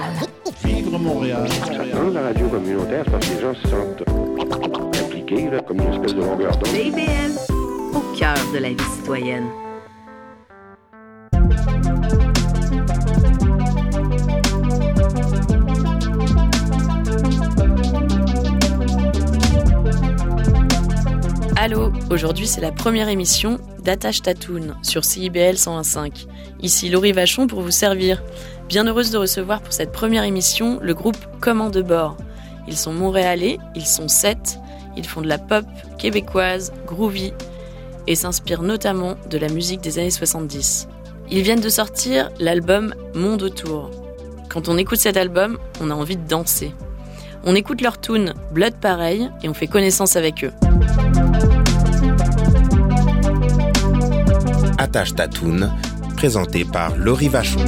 Montréal. Vivre Montréal. Dans la radio communautaire, parce que les gens se sentent impliqués là, comme une espèce de longueur d'onde. au cœur de la vie citoyenne. Allô, aujourd'hui c'est la première émission d'Attache Tatoune sur CIBL 125. Ici Laurie Vachon pour vous servir. Bien heureuse de recevoir pour cette première émission le groupe Command de bord. Ils sont montréalais, ils sont sept, ils font de la pop québécoise, groovy et s'inspirent notamment de la musique des années 70. Ils viennent de sortir l'album Monde autour. Quand on écoute cet album, on a envie de danser. On écoute leur tune Blood pareil et on fait connaissance avec eux. Attache Tatoune, présenté par Laurie Vachon.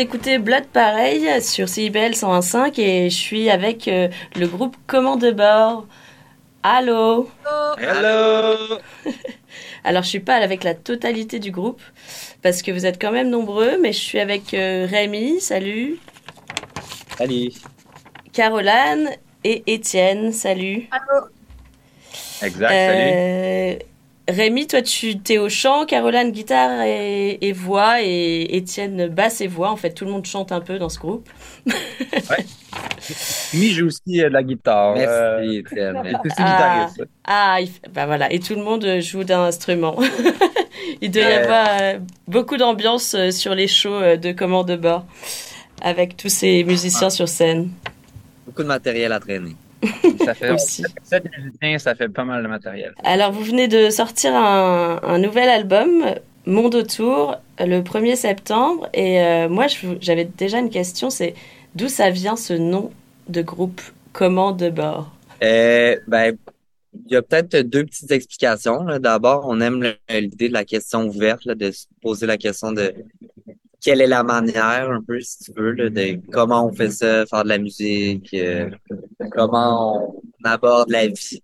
D'écouter Blood Pareil sur CIBL 101.5 et je suis avec euh, le groupe Commande de bord. Allô? Hello! Alors je suis pas avec la totalité du groupe parce que vous êtes quand même nombreux, mais je suis avec euh, Rémi, salut, Salut! Caroline et Étienne, salut. Exact, salut! Euh, Rémi, toi tu t'es au chant, Caroline guitare et, et voix et Étienne basse et voix. En fait, tout le monde chante un peu dans ce groupe. Mi joue aussi euh, de la guitare. Merci, euh, Étienne. il est aussi Ah. guitariste. Ah, il f- bah voilà, et tout le monde euh, joue d'un instrument. il doit y Ouais. avoir euh, beaucoup d'ambiance euh, sur les shows euh, de commande de bord, avec tous ces musiciens sur scène. Beaucoup de matériel à traîner. Ça fait Aussi. 7 musiciens, ça fait pas mal de matériel. Alors, vous venez de sortir un, un nouvel album, Monde autour, le 1er septembre, et euh, moi, j'avais déjà une question, c'est d'où ça vient ce nom de groupe? Commande de bord? Euh, ben, il y a peut-être deux petites explications. D'abord, on aime l'idée de la question ouverte, là, de se poser la question de quelle est la manière, un peu, si tu veux, là, de comment on fait ça, faire de la musique, euh, comment on aborde la vie.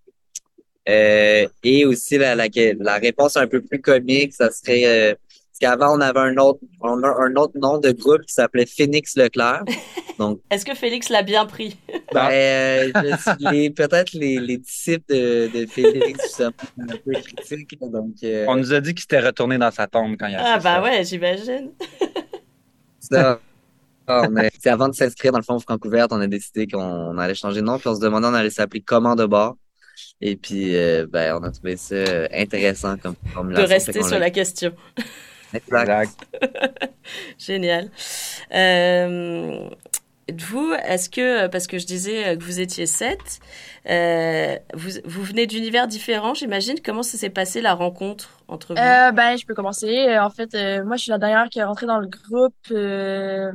Euh, et aussi la, la, la réponse un peu plus comique, ça serait euh, parce qu'avant on avait un autre on a un autre nom de groupe qui s'appelait Phoenix Leclerc. Donc Est-ce que Félix l'a bien pris? Ben, euh, je suis les- peut-être les, les disciples de, de Félix sont un peu critiques. Donc euh, On nous a dit qu'il s'était retourné dans sa tombe quand il a Ah fait bah ça. ouais, j'imagine. ça, on a- c'est avant de s'inscrire dans le fond Francouverte, on a décidé qu'on allait changer de nom, puis on se demandait on allait s'appeler Comment de bord. Et puis euh, ben on a trouvé ça intéressant comme De formulation. rester Fait qu'on sur l'a- question. Exact. Exact. Génial. Euh, vous, est-ce que, parce que je disais euh, que vous étiez sept, euh, vous, vous venez d'univers différents, j'imagine. Comment ça s'est passé la rencontre entre vous? Euh, ben, je peux commencer. Euh, En fait, euh, moi, je suis la dernière qui est rentrée dans le groupe. Euh,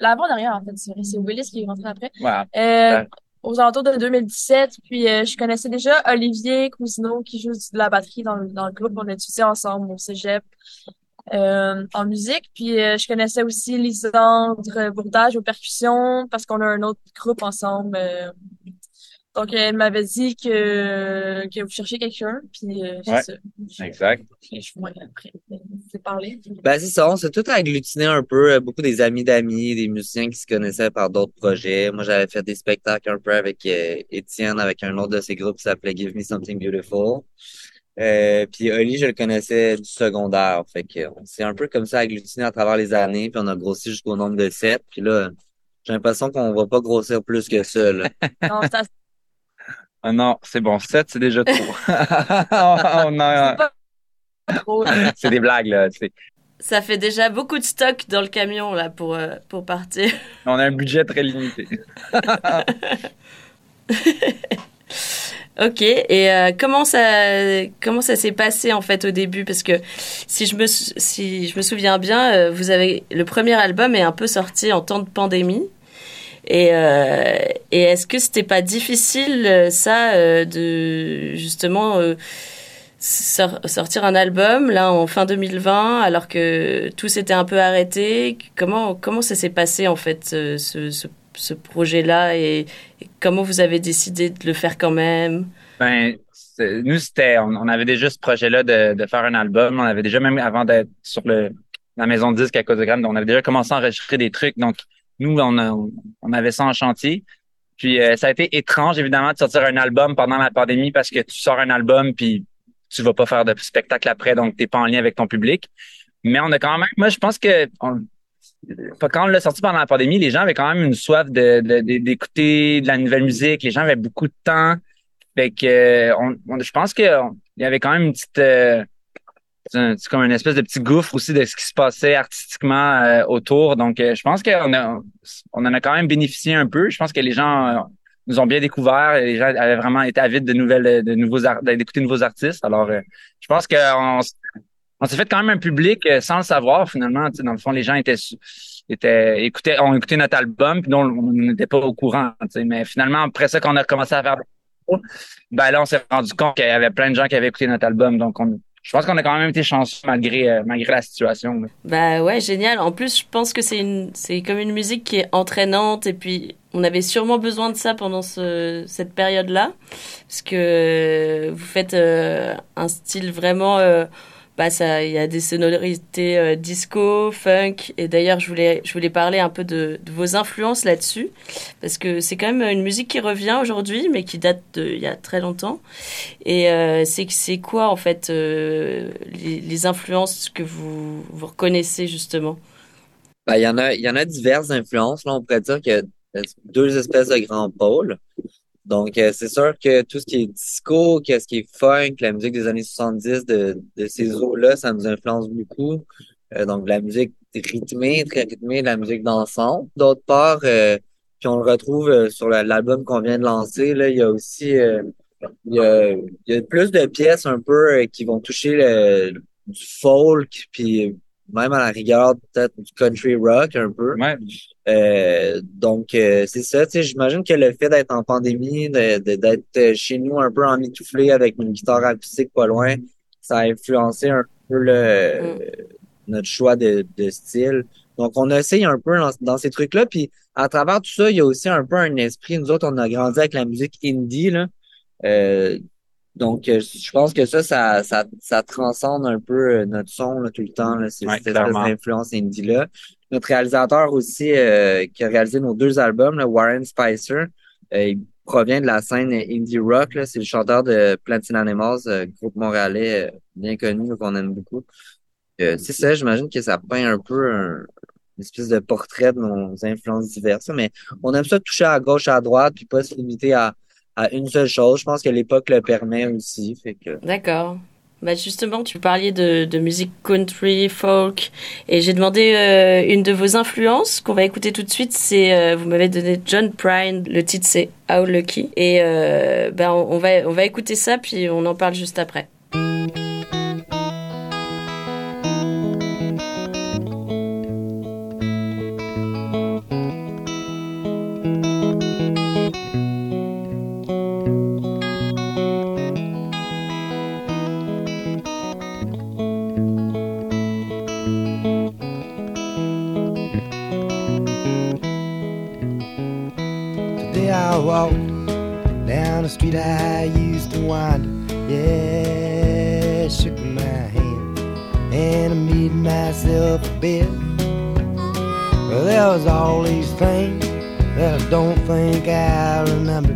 L'avant-dernière, en fait, c'est vrai. C'est Willis qui est rentré après. Euh, Ouais. aux alentours de 2017. Puis, euh, je connaissais déjà Olivier Cousineau qui joue de la batterie dans le, dans le groupe. On a étudié ensemble au cégep euh, en musique. Puis, euh, je connaissais aussi Lisandre Bourdage aux percussions parce qu'on a un autre groupe ensemble. euh. donc, elle m'avait dit que, que vous cherchiez quelqu'un. Puis, euh, c'est Ouais. ça. Exact. Et je après, c'est parler. Ben, c'est ça, on s'est tout agglutiné un peu, euh, beaucoup des amis d'amis, des musiciens qui se connaissaient par d'autres projets. Moi, j'avais fait des spectacles un peu avec euh, Étienne, avec un autre de ses groupes qui s'appelait Give Me Something Beautiful. Euh, puis Oli, je le connaissais du secondaire, fait que on s'est un peu comme ça agglutiné à travers les années, puis on a grossi jusqu'au nombre de sept. Puis là, j'ai l'impression qu'on va pas grossir plus que ça, là. Non, c'est assez- Ah non, c'est bon. 7, c'est déjà trop. On a- c'est. C'est des blagues, là. c'est- Ça fait déjà beaucoup de stock dans le camion là pour euh, pour partir. On a un budget très limité. Ok. Et euh, comment ça comment ça s'est passé en fait au début? Parce que si je me si je me souviens bien, euh, vous avez le premier album est un peu sorti en temps de pandémie. Et, euh, est-ce que c'était pas difficile ça de justement sor- sortir un album là en fin 2020 alors que tout s'était un peu arrêté? Comment comment ça s'est passé en fait ce, ce, projet là comment vous avez décidé de le faire quand même? Ben, nous, c'était, on, avait déjà ce projet-là de, de faire un album. On avait déjà, même avant d'être sur la maison de disque à Codegram, on avait déjà commencé à enregistrer des trucs. Donc, nous, on, avait ça en chantier. Puis, euh, ça a été étrange, évidemment, de sortir un album pendant la pandémie parce que tu sors un album puis tu vas pas faire de spectacle après, donc t'es pas en lien avec ton public. Mais on a quand même, moi, je pense que quand on l'a sorti pendant la pandémie, les gens avaient quand même une soif d'écouter de la nouvelle musique. Les gens avaient beaucoup de temps. Fait que euh, je pense que on- il y avait quand même une petite euh, c'est comme une espèce de petit gouffre aussi de ce qui se passait artistiquement euh, autour. Donc je pense qu'on en a quand même bénéficié un peu. Je pense que les gens nous ont bien découvert. Les gens avaient vraiment été avides de nouvelles de nouveaux d'écouter de nouveaux artistes. Alors je pense qu'on on s'est fait quand même un public euh, sans le savoir finalement. Dans le fond, les gens étaient étaient écoutaient ont écouté notre album puis on n'était pas au courant. Mais finalement après ça qu'on a commencé à faire ben là, on s'est rendu compte qu'il y avait plein de gens qui avaient écouté notre album, donc on, je pense qu'on a quand même été chanceux malgré, euh, malgré la situation. Bah ouais, génial. En plus, je pense que c'est une, c'est comme une musique qui est entraînante et puis on avait sûrement besoin de ça pendant ce, cette période-là parce que vous faites euh, un style vraiment, euh, bah ça, il y a des sonorités euh, disco, funk et d'ailleurs je voulais, je voulais parler un peu de, vos influences là-dessus parce que c'est quand même une musique qui revient aujourd'hui mais qui date de il y a très longtemps et euh, c'est quoi en fait euh, les, influences que vous vous reconnaissez justement? Ben, il y en a, y en a diverses influences. Là, on pourrait dire y a deux espèces de grands pôles. Donc, euh, c'est sûr que tout ce qui est disco, que ce qui est funk, la musique des années 70 de, de ces eaux-là, ça nous influence beaucoup. Euh, donc, la musique rythmée, très rythmée, la musique dansante. D'autre part, euh, puis on le retrouve euh, sur la- l'album qu'on vient de lancer, là, il y a aussi euh, il y a, il y a plus de pièces un peu euh, qui vont toucher le, du folk, puis même à la rigueur, peut-être du country rock un peu. Euh, donc, euh, c'est ça, tu sais, j'imagine que le fait d'être en pandémie, de, de- d'être euh, chez nous un peu emmitouflé avec une guitare acoustique pas loin, ça a influencé un peu le, notre choix de, de style. Donc, on essaye un peu dans, dans ces trucs-là, puis à travers tout ça, il y a aussi un peu un esprit. Nous autres, on a grandi avec la musique indie, là. Euh, donc, je pense que ça, ça, ça, ça transcende un peu notre son là, tout le temps, là, c'est Ouais, cette d'influence indie-là. Notre réalisateur aussi, euh, qui a réalisé nos deux albums, là, Warren Spicer, euh, il provient de la scène indie rock. C'est le chanteur de Plantin Animals, euh, groupe montréalais euh, bien connu, qu'on aime beaucoup. Euh, c'est ça, j'imagine que ça peint un peu un- une espèce de portrait de nos influences diverses. Mais on aime ça toucher à gauche, à droite, puis pas se limiter à, à une seule chose. Je pense que l'époque le permet aussi. D'accord. Bah justement, tu parlais de, de musique country, folk, et j'ai demandé euh, une de vos influences qu'on va écouter tout de suite. C'est, euh, vous m'avez donné John Prine. Le titre c'est How Lucky, et euh, on, on va on va écouter ça puis on en parle juste après. Well, there was all these things that I don't think I remember.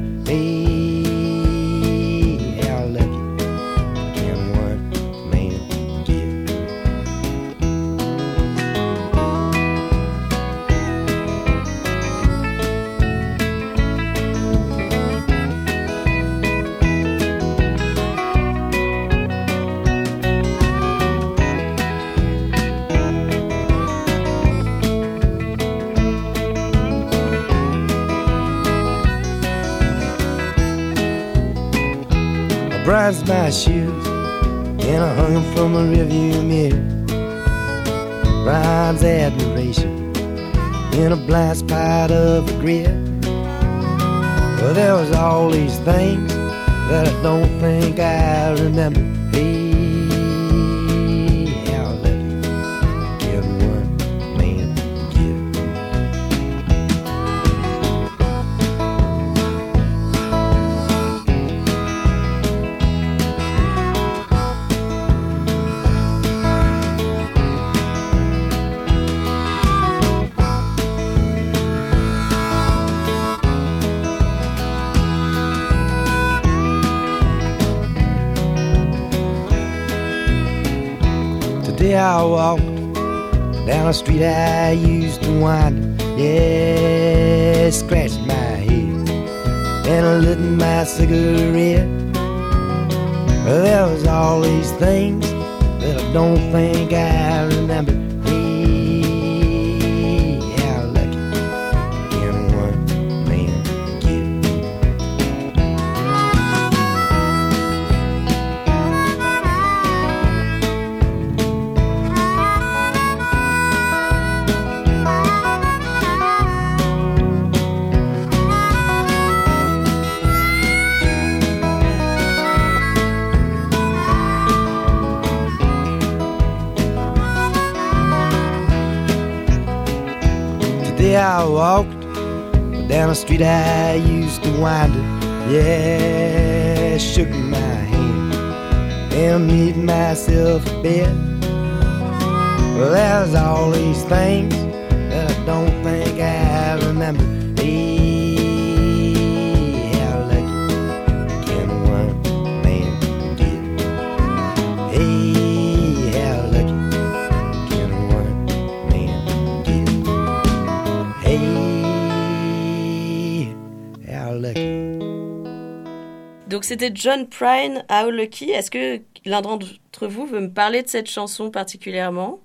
Bronzed my shoes and I hung them from a rearview mirror. Bronze admiration in a blind spot of regret. Well, there was all these things that I don't think I remember. I walked down a street I used to wander. Yeah, scratched my head and lit my cigarette. There was all these things that I don't think I remember. I walked down the street I used to wind it. Yeah, shook my hand and made myself a bed. Well, there's all these things C'était John Prine, How Lucky. Est-ce que l'un d'entre vous veut me parler de cette chanson particulièrement?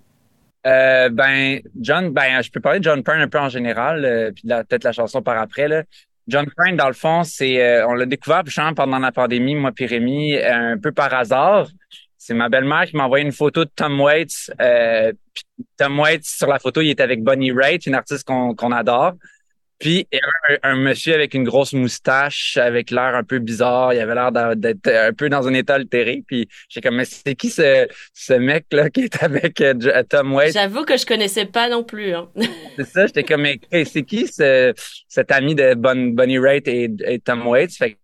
Euh, ben, John, ben, je peux parler de John Prine un peu en général, euh, puis peut-être la chanson par après. John Prine, dans le fond, c'est, euh, on l'a découvert chante pendant la pandémie, moi puis Rémi, un peu par hasard. C'est ma belle-mère qui m'a envoyé une photo de Tom Waits. Tom Waits, sur la photo, il est avec Bonnie Raitt, une artiste qu'on adore. Puis il y avait un, un monsieur avec une grosse moustache, avec l'air un peu bizarre. Il avait l'air d'être un peu dans un état altéré. Puis j'ai comme, mais c'est qui ce, ce mec-là qui est avec euh, Jo- Tom Waits? J'avoue que je connaissais pas non plus. hein. C'est ça, j'étais comme, mais hey, c'est qui ce, cet ami de Bon, Bonnie Raitt et, et Tom Waits? Fait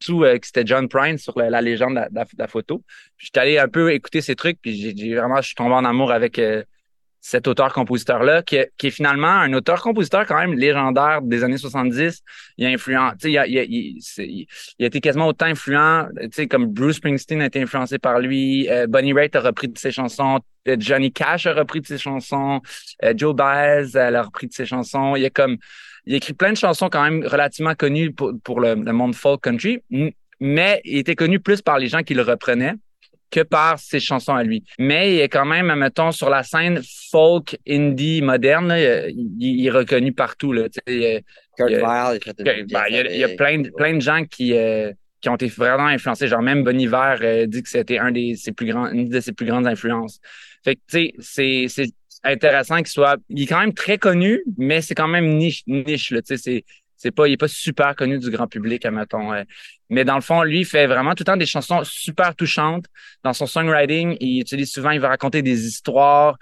tout, euh, que c'était John Prine sur la, la légende de la, de la- photo. Puis j'étais allé un peu écouter ces trucs, puis j'ai j'ai vraiment, je suis tombé en amour avec euh, cet auteur-compositeur-là, qui, qui est finalement un auteur-compositeur quand même légendaire des années 70. Il a influent, il a, il il- il- a été quasiment autant influent, tu comme Bruce Springsteen a été influencé par lui, euh, Bonnie Raitt a repris de ses chansons, euh, Johnny Cash a repris de ses chansons, euh, Joe Baez a repris de ses chansons. Il a comme, il a écrit plein de chansons quand même relativement connues pour, pour le, le monde folk country, mais il était connu plus par les gens qui le reprenaient que par ses chansons à lui. Mais il est quand même, mettons, sur la scène folk, indie, moderne, là, il, il est reconnu partout. Là, sais, Kurt il y a- Weill, il ben, il y a, il plein, de, plein de gens qui, euh, qui ont été vraiment influencés. Genre même Bon Iver euh, dit que c'était un des ses plus grands, une de ses plus grandes influences. Fait que tu sais, c'est c'est intéressant qu'il soit. Il est quand même très connu, mais c'est quand même niche, niche là. C'est c'est pas, il est pas super connu du grand public, admettons. Mais dans le fond, lui, fait vraiment tout le temps des chansons super touchantes. Dans son songwriting, il utilise souvent, il va raconter des histoires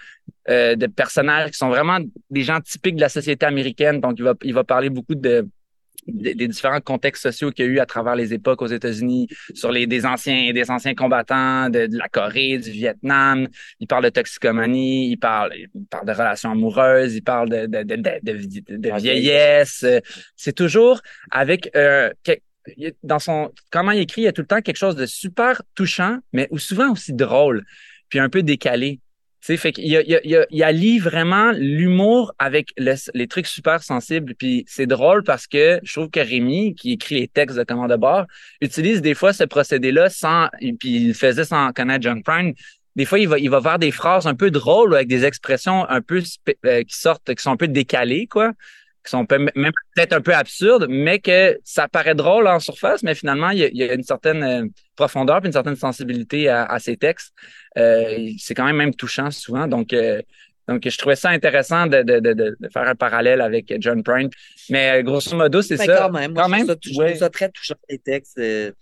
euh, de personnages qui sont vraiment des gens typiques de la société américaine. Donc, il va, il va parler beaucoup de des, des différents contextes sociaux qu'il y a eu à travers les époques aux États-Unis, sur les des anciens des anciens combattants de, de la Corée, du Vietnam. Il parle de toxicomanie, il parle il parle de relations amoureuses, il parle de de de, de, vieillesse. C'est toujours avec euh, que- dans son comment il écrit, il y a tout le temps quelque chose de super touchant, mais ou souvent aussi drôle, puis un peu décalé. Il y a, allie vraiment l'humour avec le- les trucs super sensibles. Puis c'est drôle parce que je trouve que Rémi, qui écrit les textes de commande de bord, utilise des fois ce procédé-là sans, puis il le faisait sans connaître John Prine. Des fois, il va, il va faire des phrases un peu drôles avec des expressions un peu euh, qui sortent, qui sont un peu décalées, quoi, qui sont peu- même peut-être un peu absurdes, mais que ça paraît drôle en surface, mais finalement, il y a, il y a une certaine euh, profondeur puis une certaine sensibilité à, à ces textes. Euh, c'est quand même même touchant souvent. Donc, euh, donc je trouvais ça intéressant de, de, de, faire un parallèle avec John Prine. Mais grosso modo, c'est Mais ça. quand même, moi, Quand je, trouve même, ça, je trouve ça très touchant, les textes euh,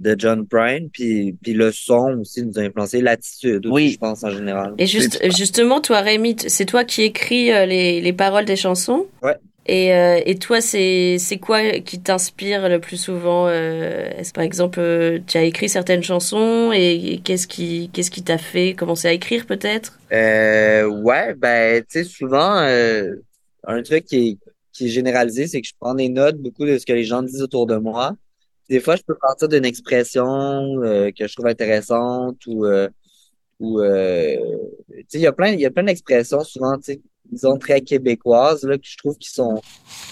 de John Prine, puis, puis le son aussi nous a influencé, l'attitude aussi, Oui. je pense, en général. Et juste, justement, toi, Rémi, c'est toi qui écris euh, les, les paroles des chansons? Ouais. Et, euh, et toi, c'est quoi qui t'inspire le plus souvent euh, Est-ce par exemple, euh, tu as écrit certaines chansons et, qu'est-ce qui qu'est-ce qui t'a fait commencer à écrire peut-être? Euh, ouais, ben, tu sais, souvent, euh, un truc qui est, qui est généralisé, c'est que je prends des notes beaucoup de ce que les gens disent autour de moi. Des fois, je peux partir d'une expression euh, que je trouve intéressante ou, ou tu sais, il y a plein, il y a plein d'expressions souvent, tu sais, disons très québécoises là, que je trouve qui sont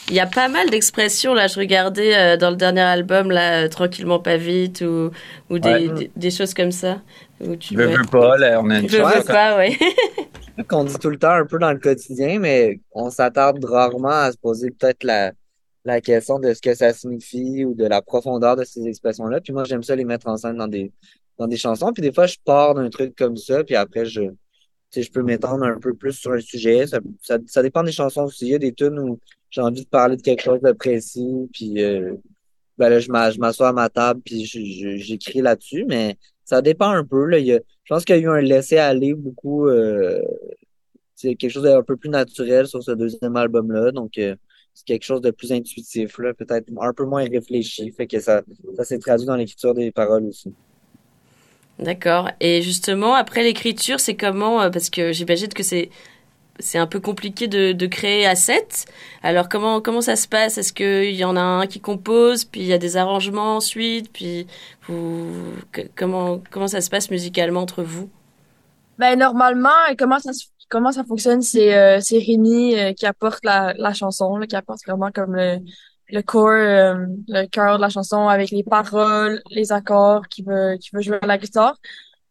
Il y a pas mal d'expressions là. Je regardais euh, dans le dernier album là, euh, tranquillement pas vite ou ou des, Ouais. des, des choses comme ça. Où tu Veux, veux pas, là, on a une Je chance. veux pas, ouais. qu'on dit tout le temps un peu dans le quotidien, mais on s'attarde rarement à se poser peut-être la, la question de ce que ça signifie ou de la profondeur de ces expressions-là. Puis moi, j'aime ça les mettre en scène dans des, dans des chansons. Puis des fois, je pars d'un truc comme ça, puis après, je, je peux m'étendre un peu plus sur un sujet. Ça, ça, ça dépend des chansons aussi. Il y a des tunes où j'ai envie de parler de quelque chose de précis, puis euh, ben là, je m'a- je m'assois à ma table, puis j'écris là-dessus, mais ça dépend un peu. Là. Il y a, je pense qu'il y a eu un laisser-aller beaucoup. Euh, c'est quelque chose d'un peu plus naturel sur ce deuxième album-là. Donc, euh, c'est quelque chose de plus intuitif, peut-être un peu moins réfléchi. Fait que ça, ça s'est traduit dans l'écriture des paroles aussi. D'accord. Et justement, après l'écriture, c'est comment euh, Parce que j'imagine que c'est c'est un peu compliqué de, de créer à 7. Alors comment comment ça se passe? Est-ce qu'il y en a un qui compose, puis il y a des arrangements ensuite, puis vous comment comment ça se passe musicalement entre vous? Ben normalement, comment ça comment ça fonctionne, c'est euh, c'est Rémi euh, qui apporte la, la chanson, là, qui apporte vraiment comme le le core, euh, le cœur de la chanson avec les paroles, les accords qui veut qui veut jouer à la guitare.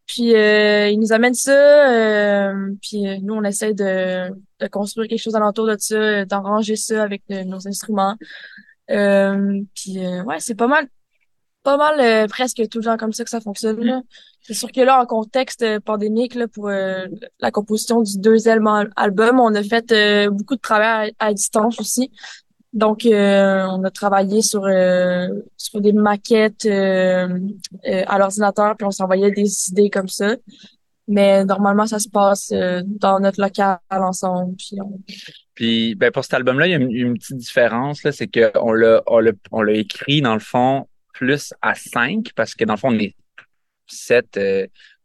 Puis euh, il nous amène ça, euh, puis euh, nous on essaie de de construire quelque chose alentour de ça, d'arranger ça avec euh, nos instruments. Euh, puis ouais, c'est pas mal pas mal presque tout le temps comme ça que ça fonctionne. C'est sûr que là en contexte pandémique là pour euh, la composition du deuxième al- album, on a fait euh, beaucoup de travail à distance aussi. Donc euh, on a travaillé sur euh, sur des maquettes euh, à l'ordinateur puis on s'envoyait des idées comme ça. Mais normalement ça se passe dans notre local ensemble puis Puis ben pour cet album-là, il y a une, une petite différence, là, c'est qu'on l'a l'a on l'a écrit dans le fond plus à cinq, parce que dans le fond, on est sept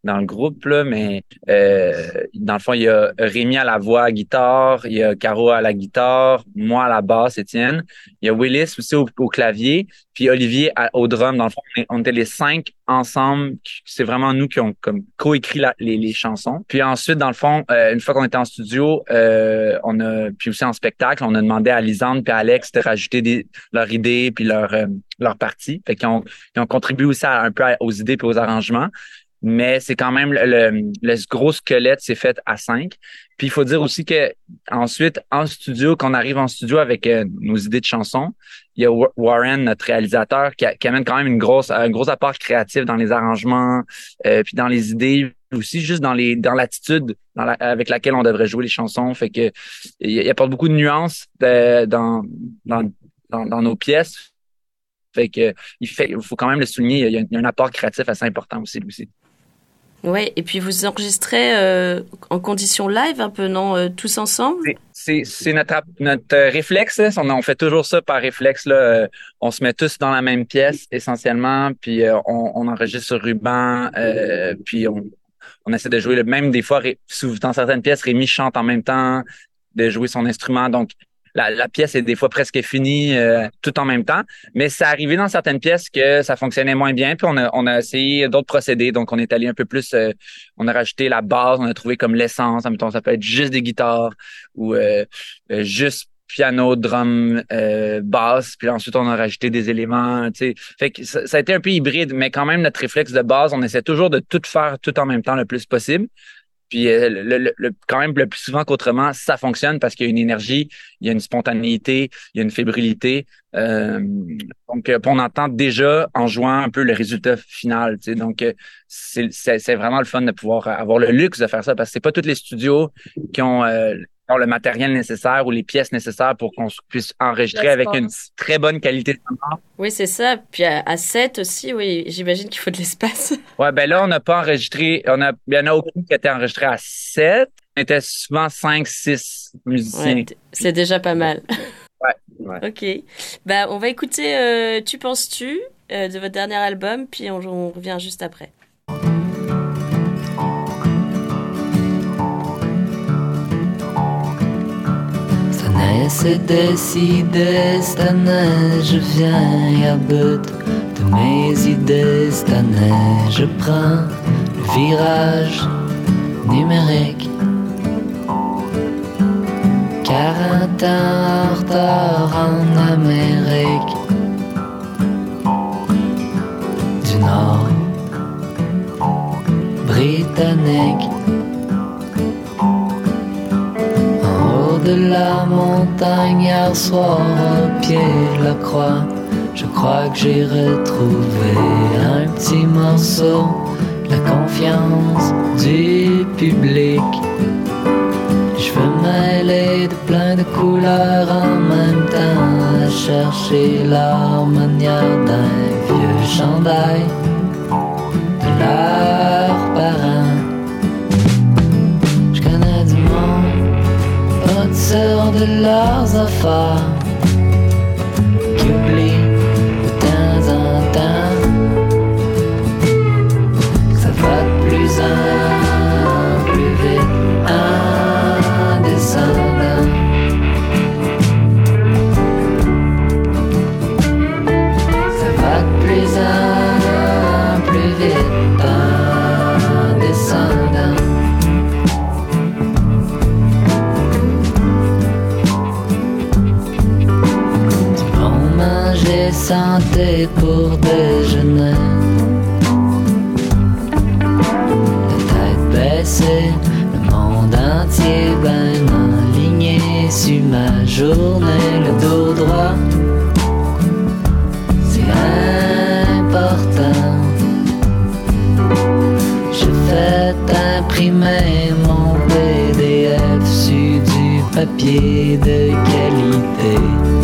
dans le groupe, là, mais euh, dans le fond, il y a Rémi à la voix à guitare, il y a Caro à la guitare, moi à la basse, Étienne, il y a Willis aussi au, clavier, puis Olivier au drum. Dans le fond, on, était les cinq ensemble. C'est vraiment nous qui ont comme coécrit les, les chansons. Puis ensuite, dans le fond, euh, une fois qu'on était en studio, euh, on a puis aussi en spectacle, on a demandé à Lisande puis à Alex de rajouter des, leurs idées puis leurs euh, leurs parties. Fait ont, ils ont contribué aussi un peu aux idées puis aux arrangements. Mais c'est quand même le, le, le gros squelette, c'est fait à cinq. Puis il faut dire aussi que ensuite, en studio, quand on arrive en studio avec euh, nos idées de chansons, il y a Wa- Warren, notre réalisateur, qui, qui amène quand même une grosse, un gros apport créatif dans les arrangements, euh, puis dans les idées, aussi juste dans les, dans l'attitude dans la- avec laquelle on devrait jouer les chansons. Fait que il, apporte beaucoup de nuances euh, dans, dans, dans, nos pièces. Fait que il fait, faut quand même le souligner. Il y a, il y a un apport créatif assez important aussi, lui aussi. Ouais. Et puis vous enregistrez euh, en condition live un peu, non euh, Tous ensemble? C'est- notre, notre euh, réflexe. Là. On, fait toujours ça par réflexe. Là. Euh, On se met tous dans la même pièce essentiellement, puis euh, on, on enregistre sur ruban, euh, puis on, on essaie de jouer le même des fois. Dans certaines pièces, Rémi chante en même temps, de jouer son instrument. Donc la, pièce est des fois presque finie euh, tout en même temps. Mais c'est arrivé dans certaines pièces que ça fonctionnait moins bien, puis on a, essayé d'autres procédés. Donc on est allé un peu plus, euh, on a rajouté la base, on a trouvé comme l'essence. Admettons, ça peut être juste des guitares ou euh, juste piano, drum, basse, puis ensuite on a rajouté des éléments, tu. Fait que ça, ça a été un peu hybride, mais quand même notre réflexe de base, on essaie toujours de tout faire tout en même temps le plus possible. Puis euh, le, le- le- quand même le plus souvent qu'autrement, ça fonctionne parce qu'il y a une énergie, il y a une spontanéité, il y a une fébrilité. Euh, donc euh, on entend déjà en jouant un peu le résultat final. Tu sais. Donc euh, c'est vraiment le fun de pouvoir avoir le luxe de faire ça parce que c'est pas tous les studios qui ont euh, le matériel nécessaire ou les pièces nécessaires pour qu'on puisse enregistrer avec une très bonne qualité sonore. Oui, c'est ça. Puis à, à 7 aussi, oui, j'imagine qu'il faut de l'espace. Ouais, ben là, on n'a pas enregistré, on a, il y en a aucune qui a été enregistré à 7. On était souvent 5, 6 musiciens. Ouais, c'est déjà pas mal. Ouais, ouais. Ok. Bah, on va écouter euh, Tu penses-tu euh, de votre dernier album, puis on, on revient juste après. Décidé, cette année je viens à bout de mes idées, année je prends le virage numérique. 40 ans en en Amérique du Nord britannique. De la montagne hier soir au pied la croix, je crois que j'ai retrouvé un petit morceau la confiance du public. Je veux mêler de plein de couleurs en même temps chercher l'harmonie d'un vieux chandail de leurs de leurs affaires, qui journée, le dos droit. C'est important. Je fais imprimer mon PDF sur du papier de qualité.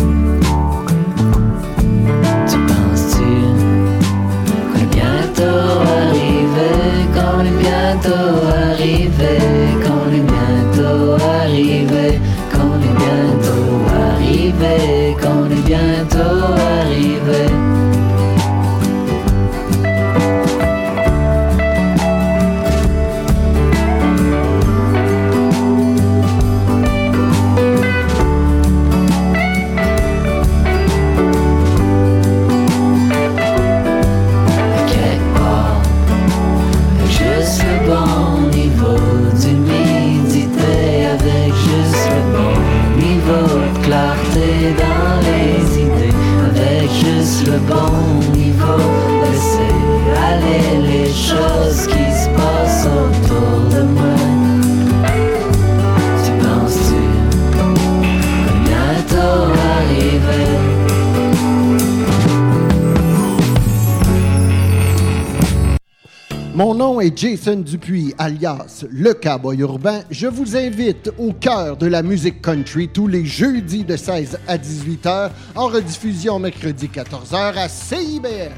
Est Jason Dupuis, alias Le Cowboy Urbain. Je vous invite au cœur de la musique country tous les jeudis de 16 à 18 heures, en rediffusion mercredi 14 heures à CIBL.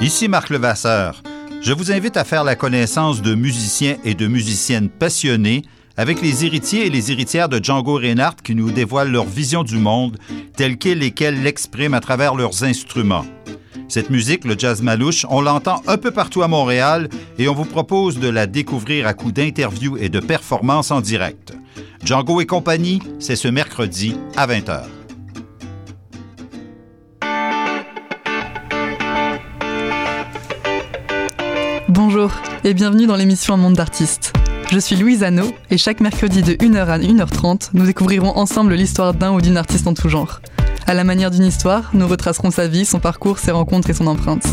Ici Marc Levasseur. Je vous invite à faire la connaissance de musiciens et de musiciennes passionnés avec les héritiers et les héritières de Django Reinhardt qui nous dévoilent leur vision du monde telle qu'elle et qu'elle l'expriment à travers leurs instruments. Cette musique, le jazz malouche, on l'entend un peu partout à Montréal et on vous propose de la découvrir à coups d'interviews et de performances en direct. Django et compagnie, c'est ce mercredi à 20h. Bonjour et bienvenue dans l'émission Un monde d'artistes. Je suis Louise Anneau et chaque mercredi de 1h à 1h30, nous découvrirons ensemble l'histoire d'un ou d'une artiste en tout genre. À la manière d'une histoire, nous retracerons sa vie, son parcours, ses rencontres et son empreinte.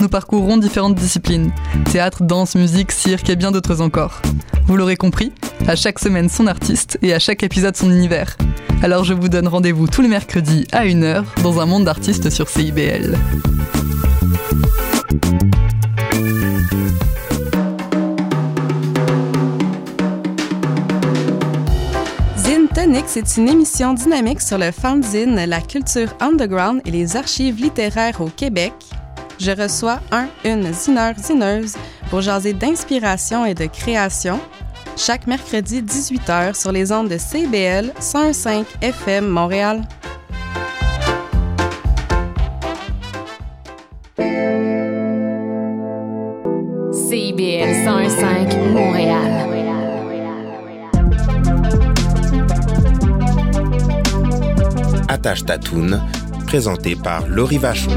Nous parcourrons différentes disciplines théâtre, danse, musique, cirque et bien d'autres encore. Vous l'aurez compris, à chaque semaine son artiste et à chaque épisode son univers. Alors je vous donne rendez-vous tous les mercredis à 1h dans un monde d'artistes sur CIBL. C'est une émission dynamique sur le fanzine, la culture underground et les archives littéraires au Québec. Je reçois un, une zineur, zineuse pour jaser d'inspiration et de création chaque mercredi 18h sur les ondes de CBL 105 FM Montréal. CIBL 105 Montréal. Attache ta toune, présenté par Laurie Vachon.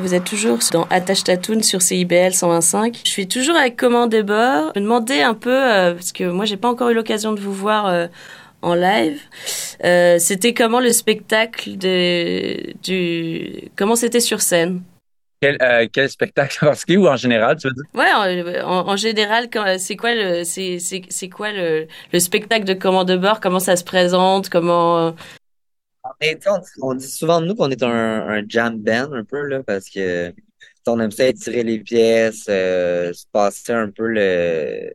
Vous êtes toujours dans Attache Tatoune sur CIBL 125. Je suis toujours avec Comment de bord. Je me demandais un peu, euh, parce que moi j'ai pas encore eu l'occasion de vous voir euh, en live, euh, c'était comment le spectacle de, du... Comment c'était sur scène? Quel, euh, quel spectacle en particulier ou en général, tu veux dire? Ouais, en, en- en général, quand- c'est quoi le, c'est, quoi le, le spectacle de Comment de bord Comment ça se présente? Comment On, dit- on dit souvent de nous qu'on est un, un jam band un peu, là, parce que on aime ça étirer les pièces, euh, se passer un peu le,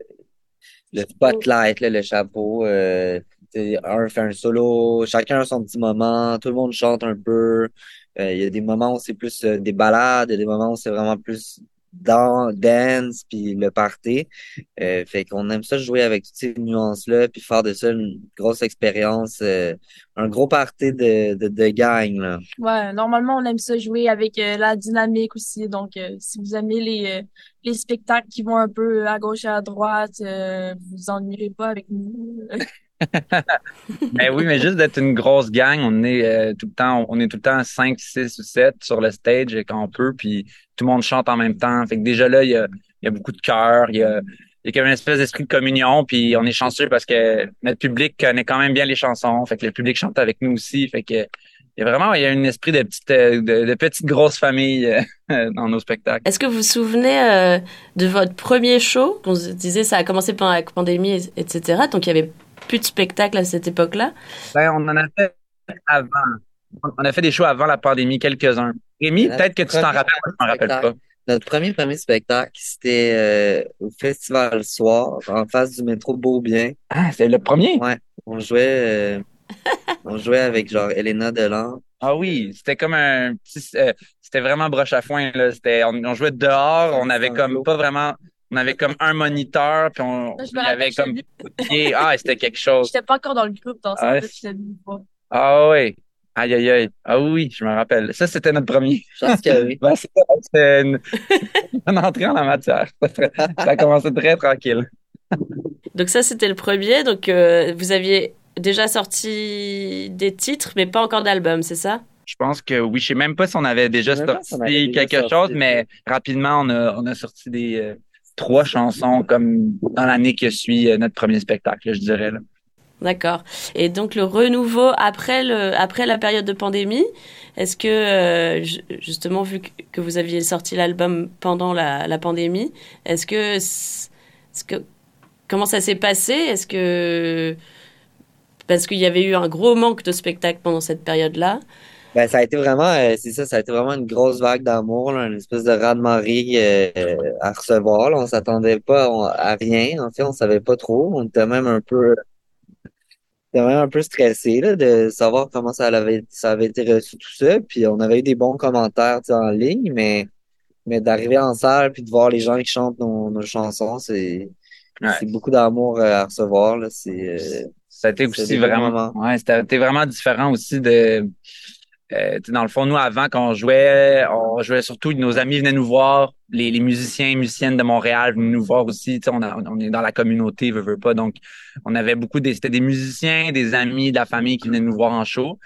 le spotlight, là, le chapeau. Euh, un fait un solo, chacun a son petit moment, tout le monde chante un peu. Euh, Il y a des moments où c'est plus euh, des ballades, il y a des moments où c'est vraiment plus dans dance puis le party. Euh, fait qu'on aime ça jouer avec toutes ces nuances-là puis faire de ça une grosse expérience, euh, un gros party de, de, de gang, là. Ouais, normalement, on aime ça jouer avec euh, la dynamique aussi. Donc, euh, si vous aimez les, les spectacles qui vont un peu à gauche et à droite, vous vous ennuierez pas avec nous. Mais oui, mais juste d'être une grosse gang, on est euh, tout le temps, on est tout le temps 5, 6 ou 7 sur le stage quand on peut, puis tout le monde chante en même temps. Fait que déjà là, il y a, beaucoup de cœur, il y a, y a comme une espèce d'esprit de communion, puis on est chanceux parce que notre public connaît quand même bien les chansons. Fait que le public chante avec nous aussi. Fait que il y a vraiment il y a un esprit de petite euh, de, petite grosse famille euh, dans nos spectacles. Est-ce que vous vous souvenez de votre premier show? On se disait ça a commencé pendant la pandémie, etc. Donc il y avait plus de spectacles à cette époque-là? Ben, on en a fait avant. On a fait des shows avant la pandémie, quelques-uns. Rémi, peut-être que tu t'en rappelles, je m'en rappelle pas. Notre premier premier spectacle, c'était euh, au Festival Soir, en face du métro Beaubien. Ah, c'est le premier? Ouais. On jouait, euh, on jouait avec genre Elena Delan. Ah oui, c'était comme un petit, euh, c'était vraiment broche à foin là. C'était, on, on jouait dehors, on avait comme pas vraiment, on avait comme un moniteur, puis on, Je rappelle, avait comme. Ah, c'était quelque chose. J'étais pas encore dans le groupe dans ce Ah, venue voir. Ah oui. Aïe aïe aïe. Ah oui, je me rappelle. Ça, c'était notre premier. Je pense que oui. Ben, c'était une, une entrée en la matière. Ça a commencé très tranquille. Donc ça c'était le premier. Donc euh, vous aviez déjà sorti des titres, mais pas encore d'album, c'est ça? Je pense que oui, je sais même pas si on avait déjà on sorti quelque sorti chose, mais rapidement, on a, on a sorti des euh, trois chansons comme dans l'année qui suit euh, notre premier spectacle, je dirais. Là. D'accord. Et donc le renouveau après le après la période de pandémie, est-ce que euh, ju- justement vu que- vous aviez sorti l'album pendant la, la pandémie, est-ce que est-ce que comment ça s'est passé? Est-ce que parce qu'il y avait eu un gros manque de spectacles pendant cette période-là. Ben, ça a été vraiment, euh, c'est ça, ça a été vraiment une grosse vague d'amour, une espèce de raz-de-marée euh, à recevoir. Là. On s'attendait pas on- à rien. En fait, on savait pas trop. On était même un peu, était même un peu stressé là, de savoir comment ça avait, ça avait été reçu tout ça. Puis on avait eu des bons commentaires en ligne, mais, mais d'arriver en salle puis de voir les gens qui chantent nos, nos chansons, c'est, Ouais. c'est beaucoup d'amour euh, à recevoir. Là. C'est, euh, Ça a été aussi vraiment, ouais, c'était vraiment différent aussi de, euh, dans le fond, nous, avant, quand on jouait, on jouait surtout, nos amis venaient nous voir, les, les musiciens et musiciennes de Montréal venaient nous voir aussi, on, a- on est dans la communauté, veut, veut pas, donc on avait beaucoup des, c'était des musiciens, des amis, de la famille qui venaient nous voir en show,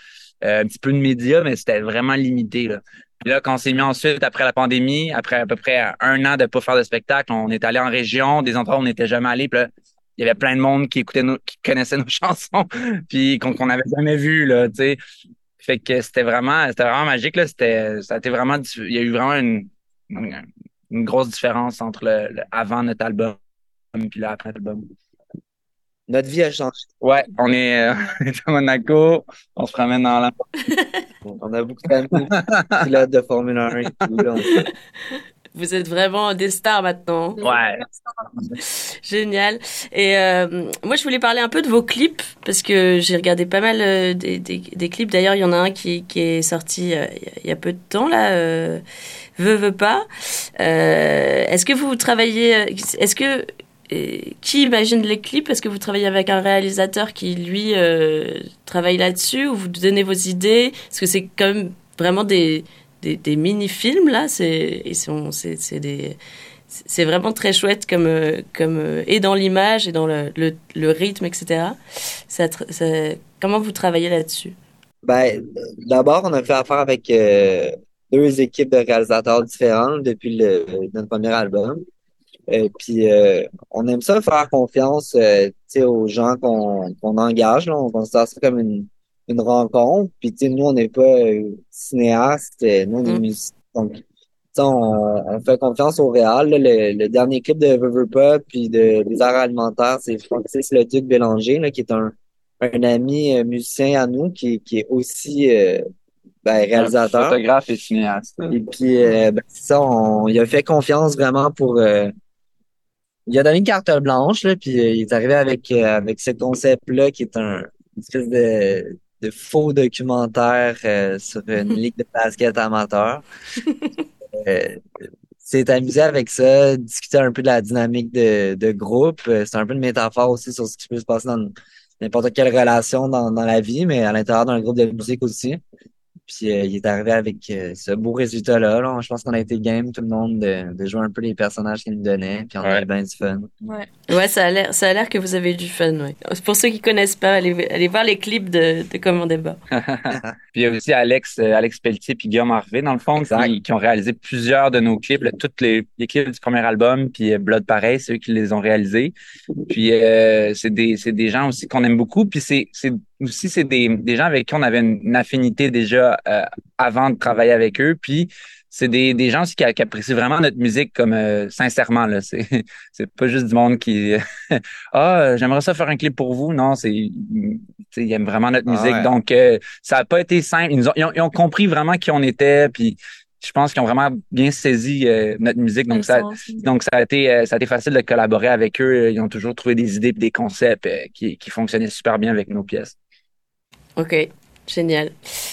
euh, un petit peu de médias, mais c'était vraiment limité, là. Puis là, quand on s'est mis ensuite, après la pandémie, après à peu près un an de pas faire de spectacle, on est allé en région, des endroits où on n'était jamais allé, puis là, il y avait plein de monde qui écoutait nos, qui connaissait nos chansons, puis qu'on qu'on n'avait jamais vu, là, tu sais. Fait que c'était vraiment, c'était vraiment magique, là. C'était, ça a été vraiment, il y a eu vraiment une, une, une grosse différence entre le, le avant notre album puis là après l'album. notre vie a changé. Ouais, on est, euh, on est à Monaco, on se promène dans la... On a beaucoup d'amis pilotes de Formule 1 et tout. Là. Vous êtes vraiment des stars maintenant. Ouais. Génial. Et euh, moi, je voulais parler un peu de vos clips parce que j'ai regardé pas mal euh, des, des, des clips. D'ailleurs, il y en a un qui, qui est sorti euh, il y a- peu de temps là. Veux veux pas. Est-ce que vous travaillez Est-ce que qui imagine les clips? Est-ce que vous travaillez avec un réalisateur qui lui travaille là-dessus? Ou vous donnez vos idées? Parce que c'est quand même vraiment des des, mini-films là. C'est vraiment très chouette comme euh, comme euh, et dans l'image et dans le, le, rythme etc ça, comment vous travaillez là-dessus? Ben, d'abord, on a fait affaire avec euh, deux équipes de réalisateurs différentes depuis le, notre premier album. Et puis, on aime ça faire confiance euh, aux gens qu'on qu'on engage. On considère ça comme une, une rencontre. Puis, tu sais, nous, on n'est pas euh, cinéastes, euh, nous, on est Mm. musiciens. Donc, tu sais, on, on fait confiance au réal. là. Le, le dernier clip de Veux, veux pas, puis de, des arts alimentaires, c'est Francis Le Duc Bélanger, là, qui est un, un ami euh, musicien à nous, qui, qui est aussi euh, ben, réalisateur. Photographe et cinéaste. Et puis, euh, ben, ça, on, il a fait confiance vraiment pour. euh, il a donné une carte blanche, là, puis il est arrivé avec, euh, avec ce concept-là qui est un une espèce de, de faux documentaire euh, sur une ligue de basket amateur. Euh, s'est amusé avec ça, discuter un peu de la dynamique de, de groupe. Euh, C'est un peu une métaphore aussi sur ce qui peut se passer dans n'importe quelle relation dans, dans la vie, mais à l'intérieur d'un groupe de musique aussi. Puis euh, il est arrivé avec euh, ce beau résultat-là. là. Je pense qu'on a été game, tout le monde, de, de jouer un peu les personnages qu'il nous donnait. Puis on a eu bien du fun. Ouais. Ouais, ça a l'air, ça a l'air que vous avez du fun, ouais. Pour ceux qui connaissent pas, allez, allez voir les clips de, de Commandez Bas. Puis il y a aussi Alex, euh, Alex Pelletier puis Guillaume Harvey, dans le fond, qui, qui ont réalisé plusieurs de nos clips, là, toutes les, les clips du premier album, puis euh, Blood Pareil, c'est eux qui les ont réalisés. Puis euh, c'est des c'est des gens aussi qu'on aime beaucoup. Puis c'est c'est aussi c'est des des gens avec qui on avait une, une affinité déjà euh, avant de travailler avec eux. Puis c'est des, des gens aussi qui, qui apprécient vraiment notre musique comme euh, sincèrement là. C'est c'est pas juste du monde qui ah euh, j'aimerais ça faire un clip pour vous. Non c'est tu sais, ils aiment vraiment notre Ah musique. ouais. donc euh, ça a pas été simple. Ils, nous ont, ils, ont, ils ont compris vraiment qui on était. Puis je pense qu'ils ont vraiment bien saisi euh, notre musique. Donc ça donc ça a été euh, ça a été facile de collaborer avec eux. Ils ont toujours trouvé des idées et des concepts euh, qui qui fonctionnaient super bien avec nos pièces Ok, génial.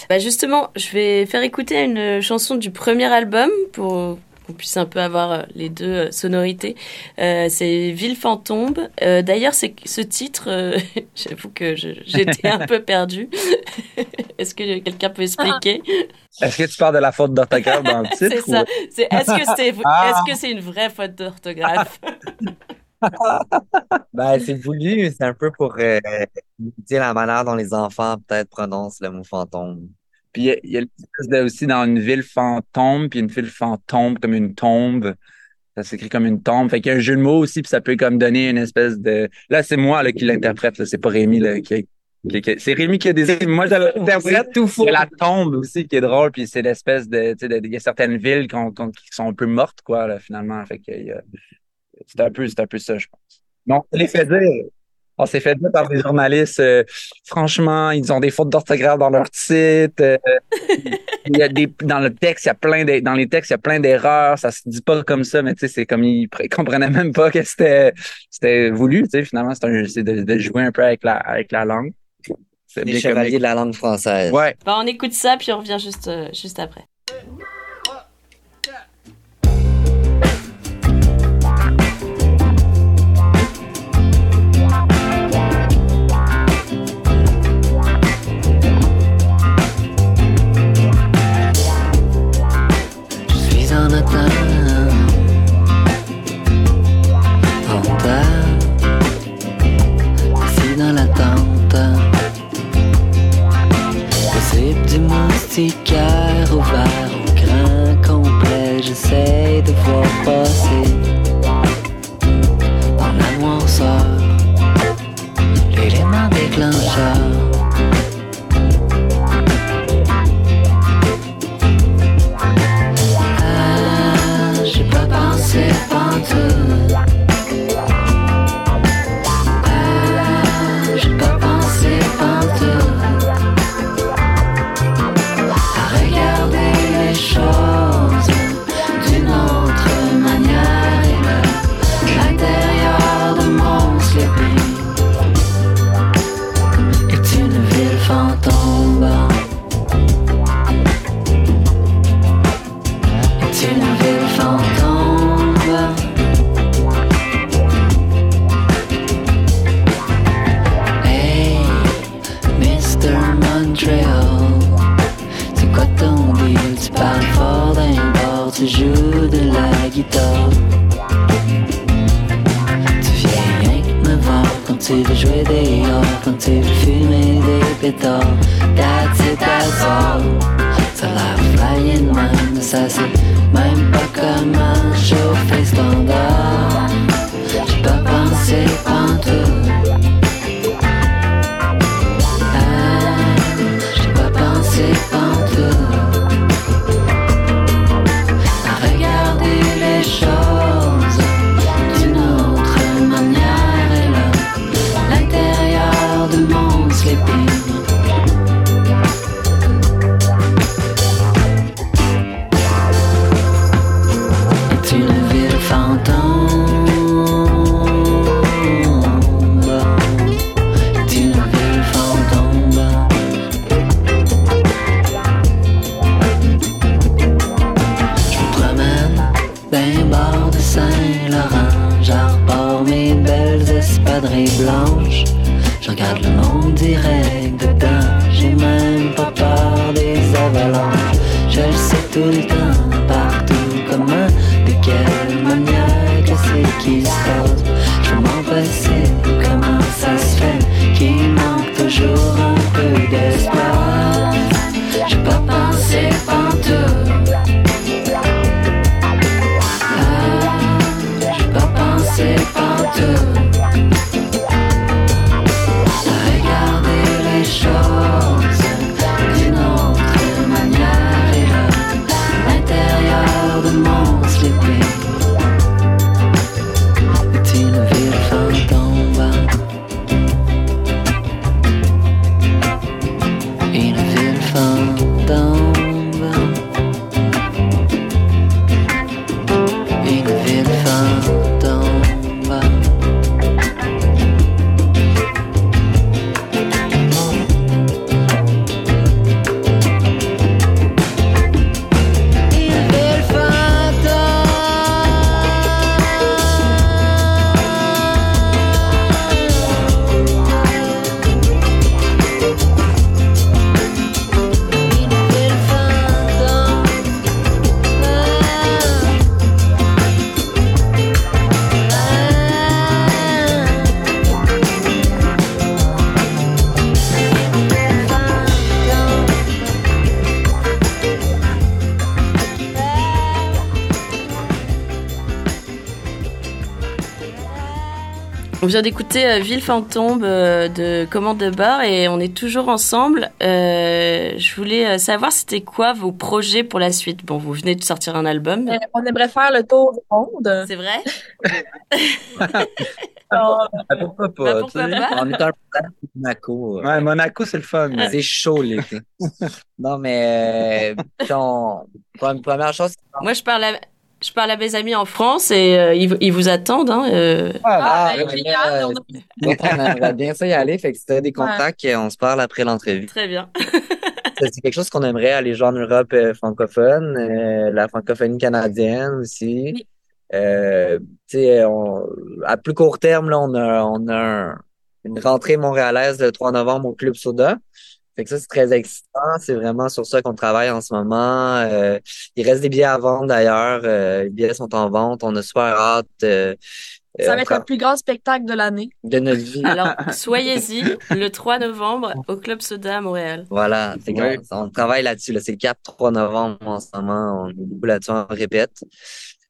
Bah justement, je vais faire écouter une chanson du premier album pour qu'on puisse un peu avoir euh, les deux euh, sonorités. Euh, c'est Ville fantôme. Euh, D'ailleurs, c'est ce titre, euh, j'avoue que j'étais un peu perdue. Est-ce que quelqu'un peut expliquer? Est-ce que tu parles de la faute d'orthographe dans le titre C'est ça. ou- que c'est est-ce que c'est une vraie faute d'orthographe? Ben, c'est voulu, c'est un peu pour euh, la manière dont les enfants peut-être prononcent le mot fantôme. Puis il y a, il y a le petit twist de- aussi dans une ville fantôme, puis une ville fantôme comme une tombe. Ça s'écrit comme une tombe. Fait qu'il y a un jeu de mots aussi, puis ça peut comme donner une espèce de. Là, c'est moi là, qui l'interprète, là. C'est pas Rémi là, qui, qui- qui- C'est Rémi qui a des. Moi, je l'interprète. tout faux. C'est la tombe aussi qui est drôle, puis c'est l'espèce de. Tu sais, de- il y a certaines villes qu'on- qu'on- qui sont un peu mortes, quoi, là, finalement. Fait que il y a- c'est un peu, c'est un peu ça, je pense. Non, on les fait dire. On s'est fait dire par des journalistes. euh, franchement, ils ont des fautes d'orthographe dans leur titre. euh, il y a des dans le texte, il y a plein de, dans les textes, il y a plein d'erreurs. Ça se dit pas comme ça, mais tu sais, c'est comme ils pr- comprenaient même pas que c'était c'était voulu. Tu sais, finalement, c'est un, c'est de, de jouer un peu avec la avec la langue. C'est Les chevaliers comique. de la langue française. Ouais. Bah, on écoute ça puis on revient juste euh, juste après. Du moustiquaire ouvert au grain complet. J'essaie de voir passer dans la noirceur l'élément déclencheur. Tu viens rien que me voir quand tu veux jouer dehors, quand tu veux fumer des pétards. That's it, that's all. Ça a l'air flying même, mais ça c'est même pas comment chauffer standard. Vient d'écouter euh, Ville Fantôme euh, de Commande de Bar et on est toujours ensemble. Euh, je voulais savoir c'était quoi vos projets pour la suite. Bon, vous venez de sortir un album. Euh, on aimerait faire le tour du monde. C'est vrai? Alors, Ah, pourquoi pas? Pourquoi tu sais? pas? On est un peu à Monaco. Ouais, Monaco, c'est le fun. C'est chaud l'été. non, mais euh, puis on- pre- première chose, Moi, je parle à, je parle à mes amis en France et euh, ils, ils vous attendent. Hein, euh. Ah, ouais, on a- donc, on aimerait bien ça y aller. Fait que si des contacts, on se parle après l'entrevue. Très bien. C'est quelque chose qu'on aimerait aller jouer en Europe euh, francophone, euh, la francophonie canadienne aussi. Euh, tu sais, on- à plus court terme, là, on a, on a un- une rentrée montréalaise le 3 novembre au Club Soda. Fait que ça, c'est très excitant. C'est vraiment sur ça qu'on travaille en ce moment. Euh, il reste des billets à vendre d'ailleurs. Euh, les billets sont en vente. On a super hâte euh, Ça euh, va être le plus grand spectacle de l'année. de notre vie. Alors, soyez-y le 3 novembre au Club Soda à Montréal. Voilà, c'est Ouais. on travaille là-dessus. Là. C'est le cap 3 novembre en ce moment. On est beaucoup là-dessus, on répète.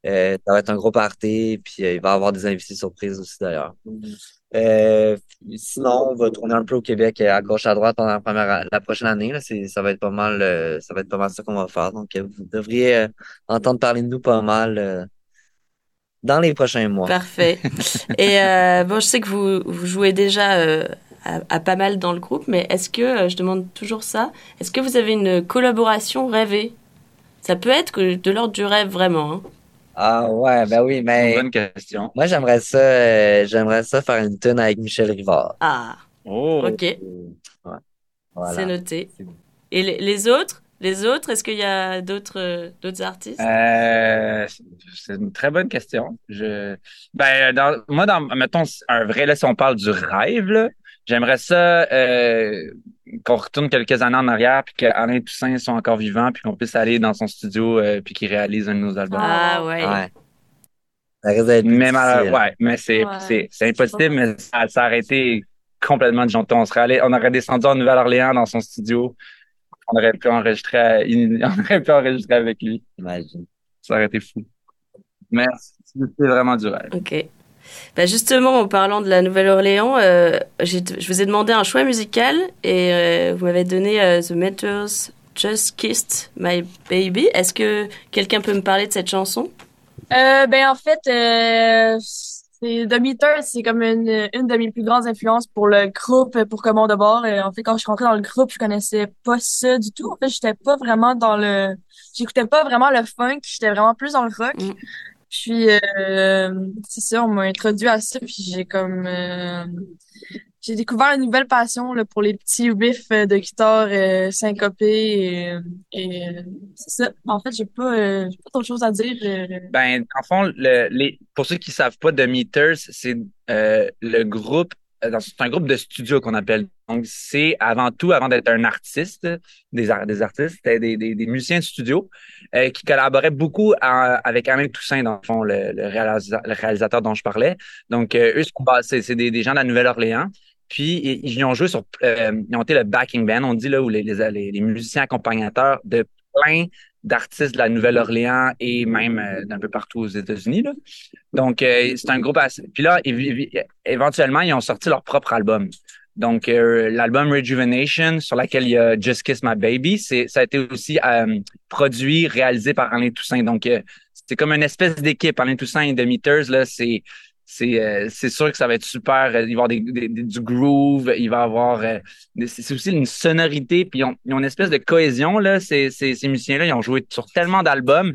Euh, ça va être un gros party, puis euh, il va y avoir des invités surprises aussi d'ailleurs. Euh, sinon, on va tourner un peu au Québec euh, à gauche à droite pendant la première la prochaine année. Ça va être pas mal, euh, ça va être pas mal ça qu'on va faire. Donc, vous devriez entendre parler de nous pas mal dans les prochains mois. Parfait. Et bon, je sais que vous, jouez déjà à, pas mal dans le groupe, mais est-ce que, je demande toujours ça, est-ce que vous avez une collaboration rêvée? Ça peut être de l'ordre du rêve, vraiment. hein. Ah ouais, ben oui, mais Bonne question. moi j'aimerais ça, euh, j'aimerais ça faire une tune avec Michel Rivard. Ah, Oh. ok, Voilà. c'est noté. C'est bon. Et les, les autres? Les autres, est-ce qu'il y a d'autres euh, d'autres artistes? Euh, c'est une très bonne question. Je, ben, dans, moi, dans, mettons, un vrai, là, si on parle du rêve, là, j'aimerais ça, euh, qu'on retourne quelques années en arrière, puis qu'Alain Toussaint soit encore vivant, puis qu'on puisse aller dans son studio, euh, puis qu'il réalise un de nos albums. Ah ouais. Ouais. Ça risque d'être Mais, mal- ouais, mais c'est, Ouais. c'est, c'est impossible, mais ça, ça aurait été complètement disjoncté. On serait allé, on aurait descendu en Nouvelle-Orléans dans son studio. On aurait pu enregistrer, à- on aurait pu enregistrer avec lui. Imagine. Ça aurait été fou. Mais c'est vraiment du rêve. Ok. Bah justement, en parlant de la Nouvelle-Orléans, euh, je vous ai demandé un choix musical et euh, vous m'avez donné euh, The Meters Just Kissed My Baby. Est-ce que quelqu'un peut me parler de cette chanson? Ben en fait, The Meter, c'est comme une, une de mes plus grandes influences pour le groupe, pour Comment de bord. En fait, quand je suis rentrée dans le groupe, je connaissais pas ça du tout. En fait, j'étais pas vraiment dans le, j'écoutais pas vraiment le funk, j'étais vraiment plus dans le rock. Mm. Puis euh, c'est ça, on m'a introduit à ça, puis j'ai comme euh, j'ai découvert une nouvelle passion là, pour les petits riffs euh, de guitare euh, syncopés et, et euh, c'est ça. En fait, j'ai pas, euh, j'ai pas d'autre chose à dire. euh, Ben, en fond, le, les, pour ceux qui savent pas, The Meters, c'est le groupe, c'est un groupe de studio qu'on appelle Donc, c'est avant tout, avant d'être un artiste, des, des artistes, c'était des, des, musiciens de studio euh, qui collaboraient beaucoup avec Alain Toussaint, dans le fond, le, le, réalisa- le réalisateur dont je parlais. Donc, euh, eux, c'est des, des gens de la Nouvelle-Orléans. Puis, ils, ont joué sur, euh, ils ont été le backing band, on dit, là, où les, les, les, musiciens accompagnateurs de plein d'artistes de la Nouvelle-Orléans et même euh, d'un peu partout aux États-Unis. Donc, c'est un groupe assez... Puis là, éventuellement, ils ont sorti leur propre album. Donc, euh, l'album Rejuvenation, sur laquelle il y a Just Kiss My Baby, c'est, ça a été aussi euh, produit, réalisé par Alain Toussaint. Donc, euh, c'est comme une espèce d'équipe. Alain Toussaint et The Meters, là, c'est, c'est, euh, c'est sûr que ça va être super. Il va y avoir des, du groove, il va y avoir... euh, c'est aussi une sonorité, puis ils ont, ils ont une espèce de cohésion, là. Ces, ces, ces musiciens-là, ils ont joué sur tellement d'albums.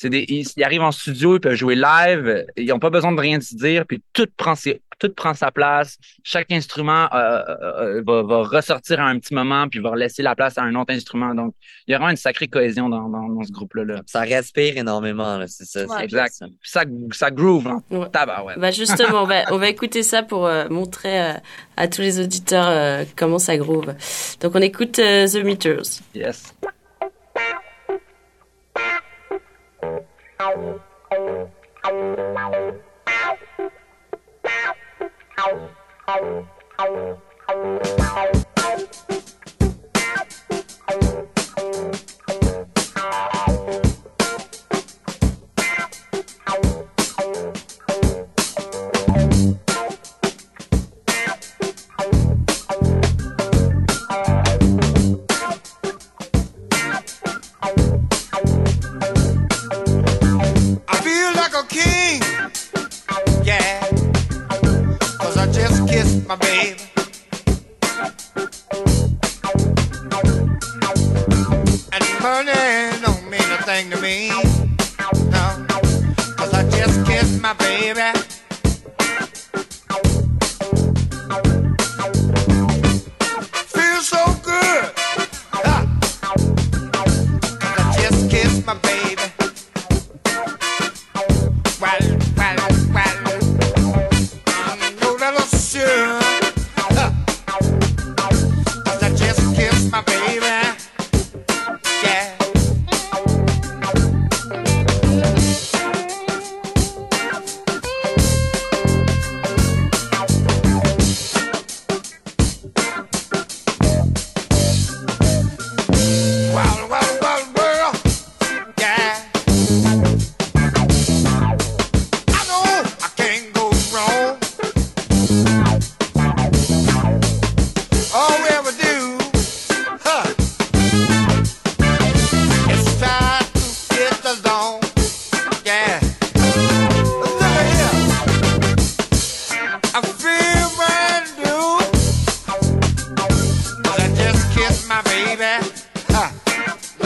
C'est des, ils, ils arrivent en studio, ils peuvent jouer live, ils n'ont pas besoin de rien se dire, puis tout prend, ses- tout prend sa place. Chaque instrument euh, euh, euh, va, va ressortir à un petit moment, puis va laisser la place à un autre instrument. Donc, il y aura une sacrée cohésion dans, dans, dans ce groupe-là. Là. Ça respire énormément, là, c'est ça. c'est exact. ça. Puis ça, ça groove, hein. Tabarouette. Bah justement, on va, on va écouter ça pour euh, montrer euh, à tous les auditeurs euh, comment ça groove. Donc on écoute euh, The Meters. Yes. Thank you.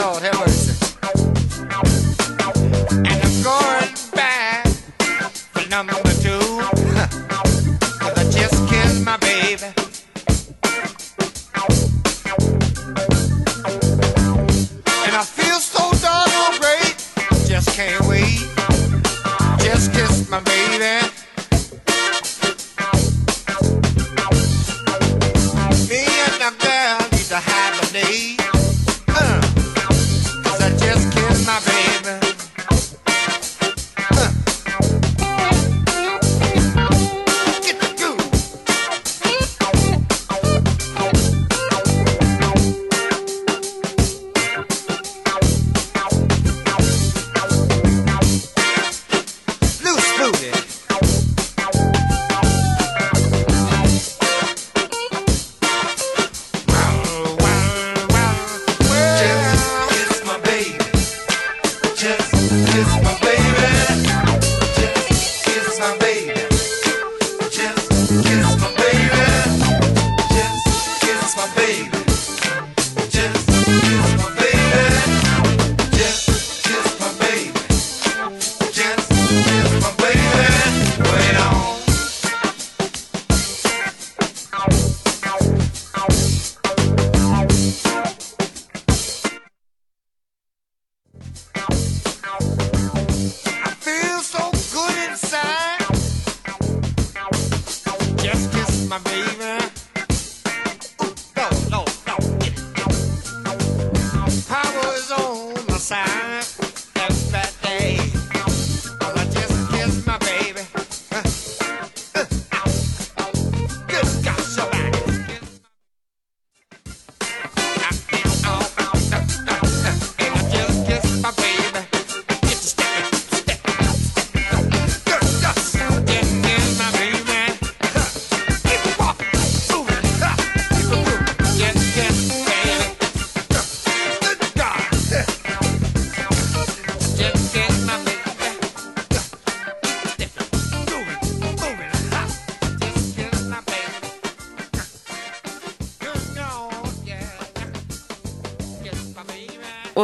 Lord have mercy. And I'm going back for number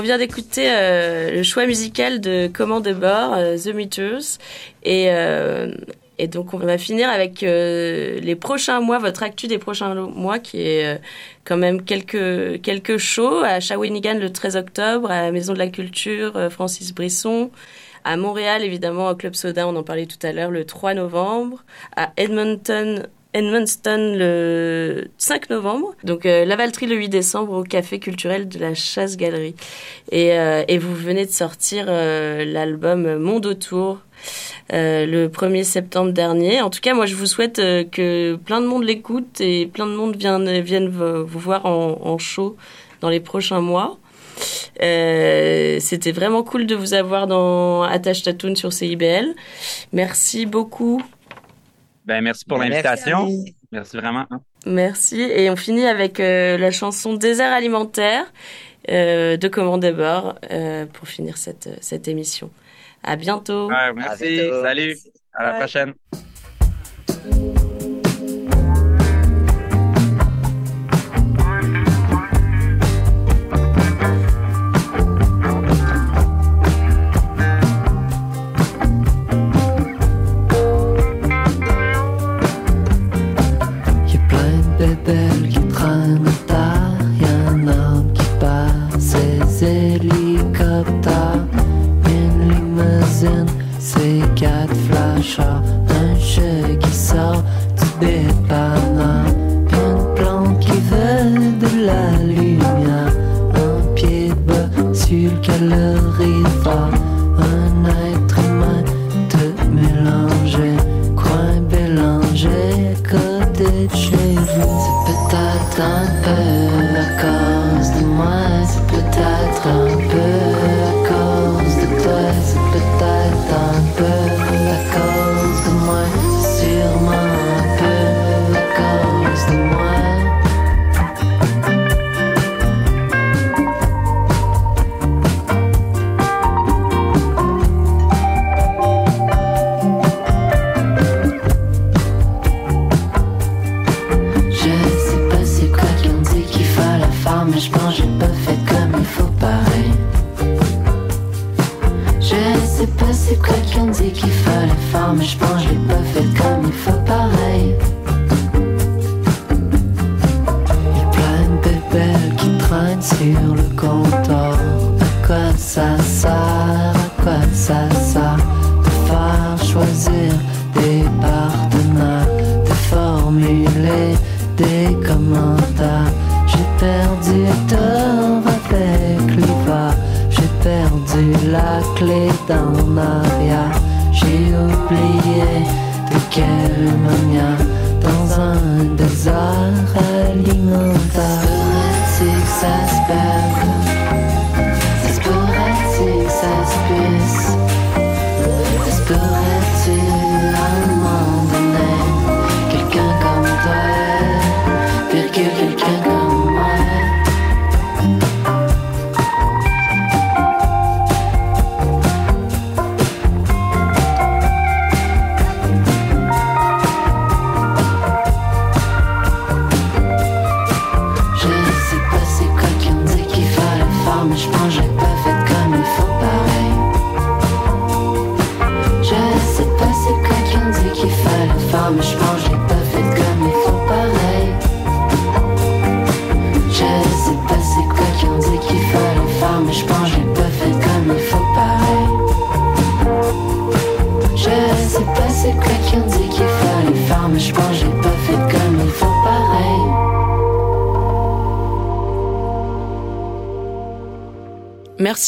vient d'écouter euh, le choix musical de Comment de bord, euh, The Meters. Et, euh, et donc, on va finir avec les prochains mois, votre actu des prochains mois, qui est quand même quelques, quelques shows à Shawinigan le 13 octobre, à la Maison de la Culture, Francis Brisson. À Montréal, évidemment, au Club Soda, on en parlait tout à l'heure, le 3 novembre. À Edmonton, Edmundston le 5 novembre. Donc euh, Lavaltrie le 8 décembre au Café culturel de la Chasse-Galerie. Et, euh, et vous venez de sortir euh, l'album Monde autour euh, le 1er septembre dernier. En tout cas, moi, je vous souhaite euh, que plein de monde l'écoute et plein de monde vienne, vienne vous vous voir en, en show dans les prochains mois. Euh, C'était vraiment cool de vous avoir dans Attache Tatoon sur CIBL. Merci beaucoup. Ben, merci pour l'invitation. Merci vraiment. hein. Merci. Et on finit avec euh, la chanson Désert alimentaire euh, de Commande Bord euh, pour finir cette, cette émission. À bientôt. Ouais, merci. Salut. À la prochaine.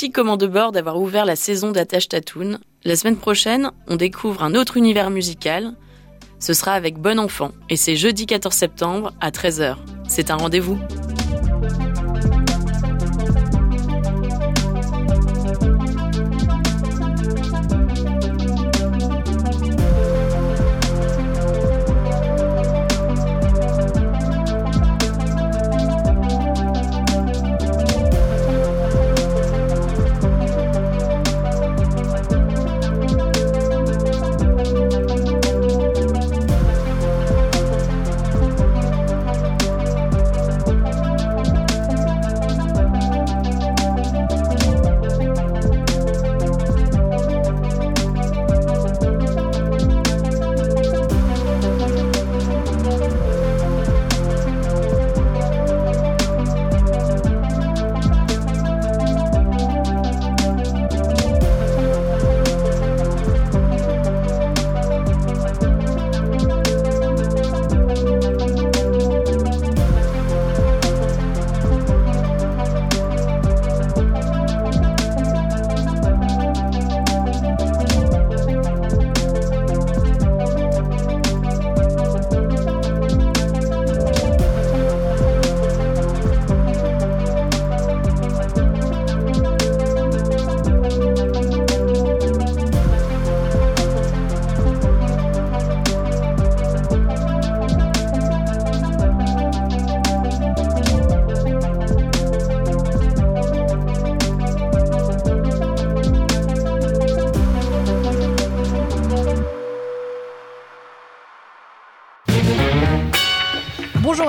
Merci Commande Bord d'avoir ouvert la saison d'Attache Tatoon. La semaine prochaine, on découvre un autre univers musical. Ce sera avec Bon Enfant et c'est jeudi 14 septembre à 13h. C'est un rendez-vous.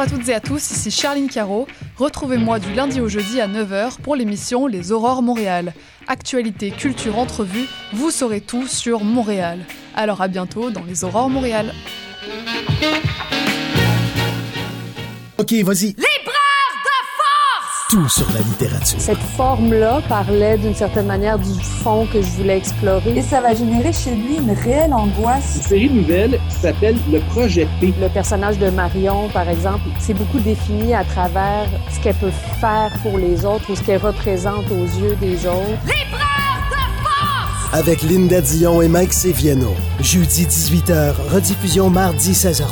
À toutes et à tous, ici Charline Caro. Retrouvez-moi du lundi au jeudi à 9h pour l'émission Les Aurores Montréal. Actualité, culture, entrevue, vous saurez tout sur Montréal. Alors à bientôt dans Les Aurores Montréal. Ok, vas-y. Libraire de force! Tout sur la littérature. Cette forme-là parlait d'une certaine manière du fond que je voulais explorer. Et ça va générer chez lui une réelle angoisse. Une série nouvelle qui s'appelle Le Projet P. Le personnage de Marion, par exemple, c'est beaucoup défini à travers ce qu'elle peut faire pour les autres ou ce qu'elle représente aux yeux des autres. Libraire de force! Avec Linda Dion et Mike Seviano. Jeudi 18h, rediffusion mardi 16h30.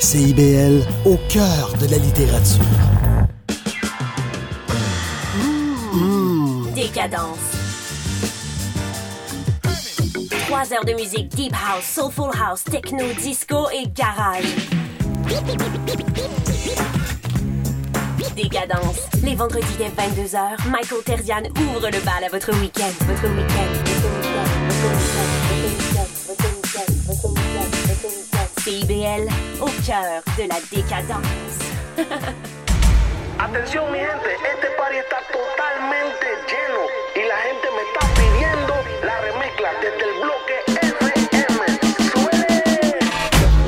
CIBL, au cœur de la littérature. Décadence. Trois heures de musique deep house, soulful house, techno, disco et garage. Décadence. Les vendredis dès 22h, Michael Terzian ouvre le bal à votre week-end. Votre week-end. CIBL, au cœur de la décadence. Atención mi gente, este party está totalmente lleno y la gente me está pidiendo la remezcla desde el bloque FM.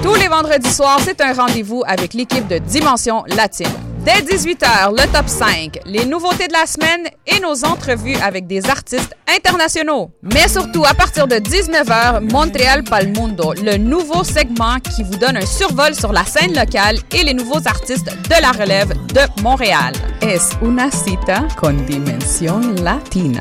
Tous les vendredis soirs, c'est un rendez-vous avec l'équipe de Dimension Latine. Dès 18h, le top 5, les nouveautés de la semaine et nos entrevues avec des artistes internationaux. Mais surtout, à partir de 19h, Montréal Palmundo, le nouveau segment qui vous donne un survol sur la scène locale et les nouveaux artistes de la relève de Montréal. Es una cita con dimensión latina.